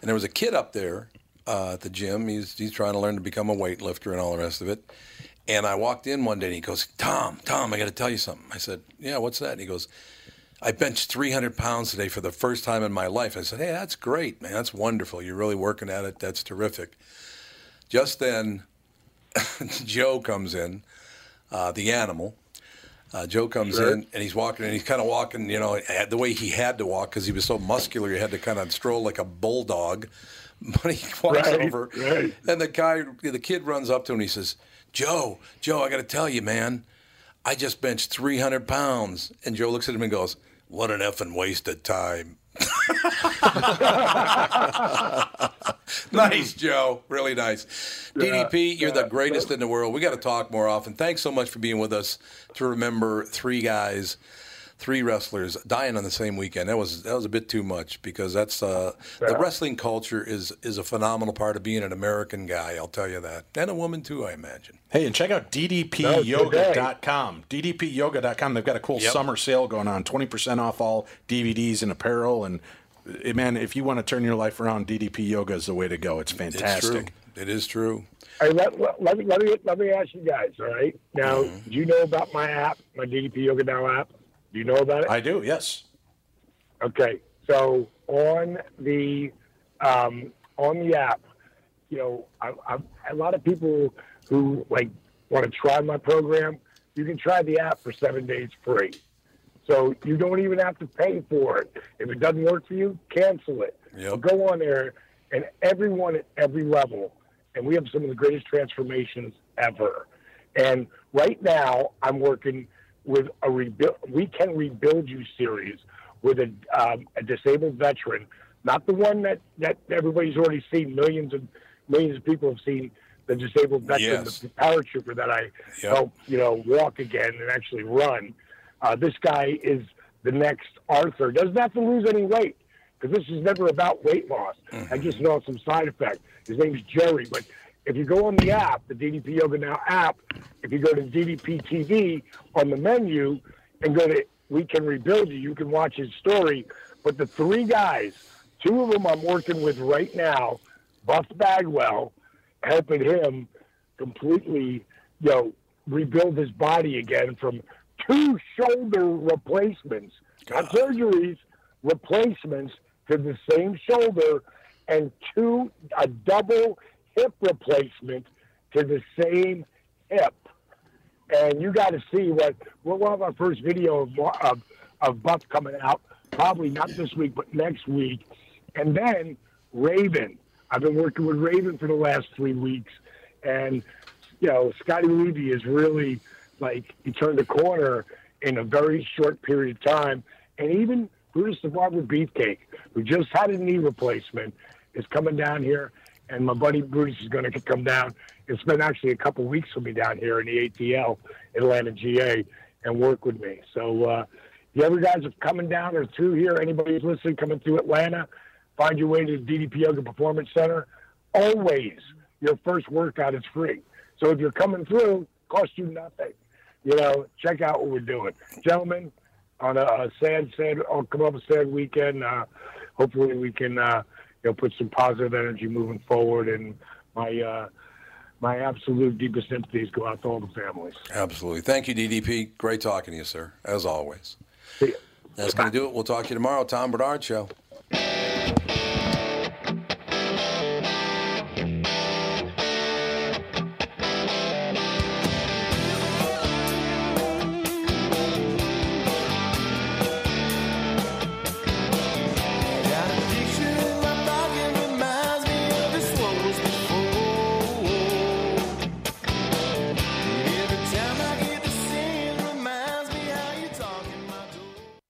and there was a kid up there uh, at the gym. He's he's trying to learn to become a weightlifter and all the rest of it. And I walked in one day, and he goes, "Tom, Tom, I got to tell you something." I said, "Yeah, what's that?" And he goes. I benched 300 pounds today for the first time in my life. I said, Hey, that's great, man. That's wonderful. You're really working at it. That's terrific. Just then, Joe comes in, uh, the animal. Uh, Joe comes Sure. in and he's walking and he's kind of walking, you know, the way he had to walk because he was so muscular. He had to kind of stroll like a bulldog. But he walks Right, over, right. and the guy, the kid runs up to him and he says, Joe, Joe, I got to tell you, man, I just benched 300 pounds. And Joe looks at him and goes, What an effing waste of time. nice, Joe. Really nice. DDP, you're the greatest in the world. We got to talk more often. Thanks so much for being with us to remember three guys, three wrestlers dying on the same weekend. That was that was a bit too much because that's uh, the wrestling culture is is a phenomenal part of being an American guy. I'll tell you that, and a woman too, I imagine. Hey, and check out ddpyoga.com. ddpyoga.com. They've got a cool Yep. summer sale going on 20% off all DVDs and apparel. And eh, man, if you want to turn your life around, DDP Yoga is the way to go. It's It's true. fantastic. It is true. All right, let, let, let me, let, me, let me ask you guys, all right? Now, do you know about my app, my DDP Yoga Now app? Do you know about it? I do, yes. Okay, so on the um, on the app, you know, I, I, a lot of people who like want to try my program, you can try the app for seven days free. So you don't even have to pay for it. If it doesn't work for you, cancel it. Yep. Go on there, and everyone at every level, and we have some of the greatest transformations ever. And right now, I'm working with a rebuild. We can rebuild you series with a, um, a disabled veteran, not the one that that everybody's already seen. Millions of millions of people have seen the disabled veteran, Yes. the paratrooper that I Yep. helped, you know, walk again and actually run. Uh, this guy is the next Arthur. Doesn't have to lose any weight because this is never about weight loss. I just know some side effect. His name's Jerry. But if you go on the app, the DDP Yoga Now app, if you go to DDP TV on the menu and go to We Can Rebuild You, you can watch his story. But the three guys, two of them I'm working with right now, Buff Bagwell, helping him completely, you know, rebuild his body again from two shoulder replacements, not surgeries, replacements to the same shoulder, and two a double hip replacement to the same hip. And you got to see what we'll have our first video of, of of Buff coming out probably not this week but next week, and then Raven. I've been working with Raven for the last three weeks, and you know, Scotty Levy is really like he turned the corner in a very short period of time, and even Brutus the Barber Beefcake, who just had a knee replacement, is coming down here, and my buddy Bruce is going to come down It's been actually a couple weeks with me down here in the ATL, Atlanta, GA, and work with me. So, uh, the other guys are coming down or through here. Anybody who's listening coming through Atlanta, find your way to the DDP Yoga Performance Center. Always, your first workout is free. So if you're coming through, cost you nothing. You know, check out what we're doing, gentlemen. On a, a sad, sad, I'll come up a sad weekend. Uh, hopefully, we can, uh, you know, put some positive energy moving forward. And my, uh, my absolute deepest sympathies go out to all the families. Absolutely. Thank you, DDP. Great talking to you, sir, as always. That's going to do it. We'll talk to you tomorrow. Tom Barnard Show.